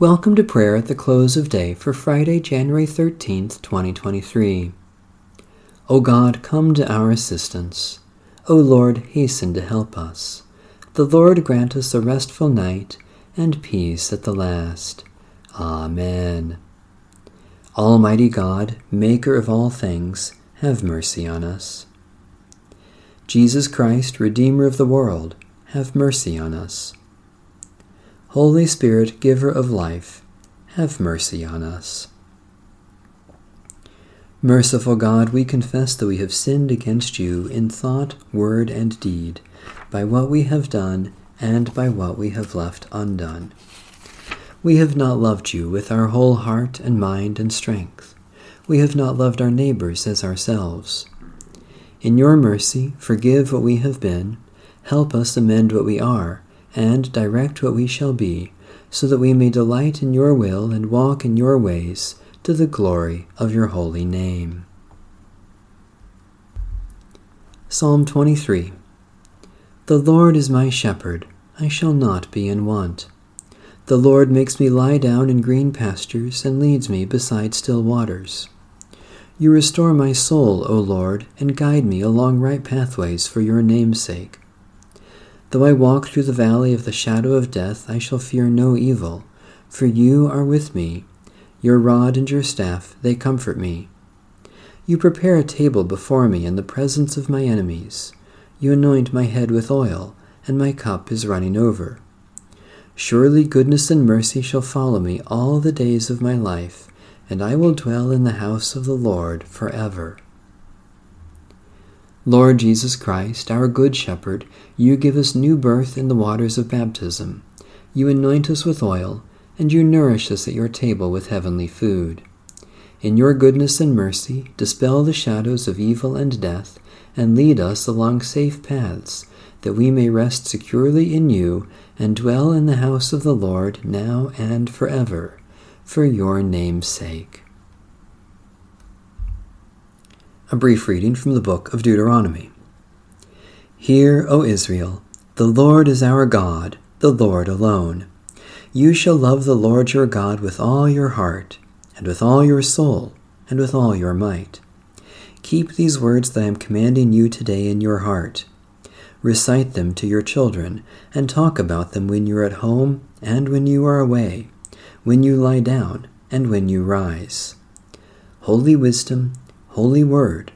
Welcome to prayer at the close of day for Friday, January 13th, 2023. O God, come to our assistance. O Lord, hasten to help us. The Lord grant us a restful night and peace at the last. Amen. Almighty God, Maker of all things, have mercy on us. Jesus Christ, Redeemer of the world, have mercy on us. Holy Spirit, giver of life, have mercy on us. Merciful God, we confess that we have sinned against you in thought, word, and deed, by what we have done and by what we have left undone. We have not loved you with our whole heart and mind and strength. We have not loved our neighbors as ourselves. In your mercy, forgive what we have been, help us amend what we are, and direct what we shall be, so that we may delight in your will and walk in your ways to the glory of your holy name. Psalm 23 The Lord is my shepherd, I shall not be in want. The Lord makes me lie down in green pastures and leads me beside still waters. You restore my soul, O Lord, and guide me along right pathways for your name's sake. Though I walk through the valley of the shadow of death, I shall fear no evil, for you are with me. Your rod and your staff, they comfort me. You prepare a table before me in the presence of my enemies. You anoint my head with oil, and my cup is running over. Surely goodness and mercy shall follow me all the days of my life, and I will dwell in the house of the Lord forever. Lord Jesus Christ, our Good Shepherd, you give us new birth in the waters of baptism. You anoint us with oil, and you nourish us at your table with heavenly food. In your goodness and mercy, dispel the shadows of evil and death, and lead us along safe paths, that we may rest securely in you and dwell in the house of the Lord now and forever, for your name's sake. A brief reading from the book of Deuteronomy. Hear, O Israel, the Lord is our God, the Lord alone. You shall love the Lord your God with all your heart, and with all your soul, and with all your might. Keep these words that I am commanding you today in your heart. Recite them to your children, and talk about them when you are at home and when you are away, when you lie down and when you rise. Holy wisdom, Holy Word.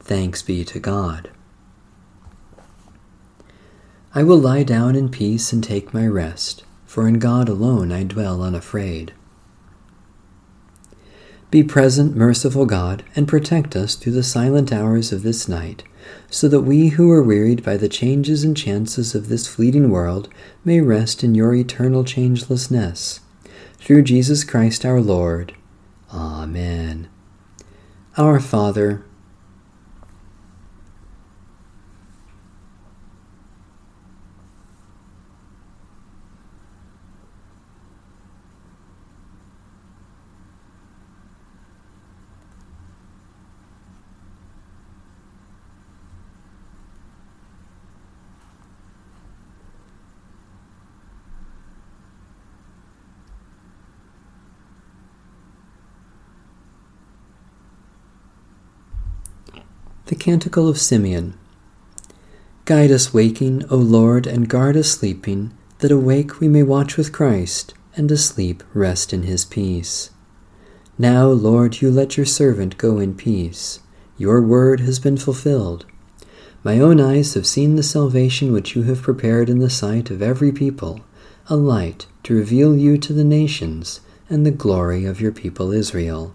Thanks be to God. I will lie down in peace and take my rest, for in God alone I dwell unafraid. Be present, merciful God, and protect us through the silent hours of this night, so that we who are wearied by the changes and chances of this fleeting world may rest in your eternal changelessness. Through Jesus Christ our Lord. Amen. Our Father, The Canticle of Simeon. Guide us waking, O Lord, and guard us sleeping, that awake we may watch with Christ, and asleep rest in his peace. Now, Lord, you let your servant go in peace. Your word has been fulfilled. My own eyes have seen the salvation which you have prepared in the sight of every people, a light to reveal you to the nations, and the glory of your people Israel.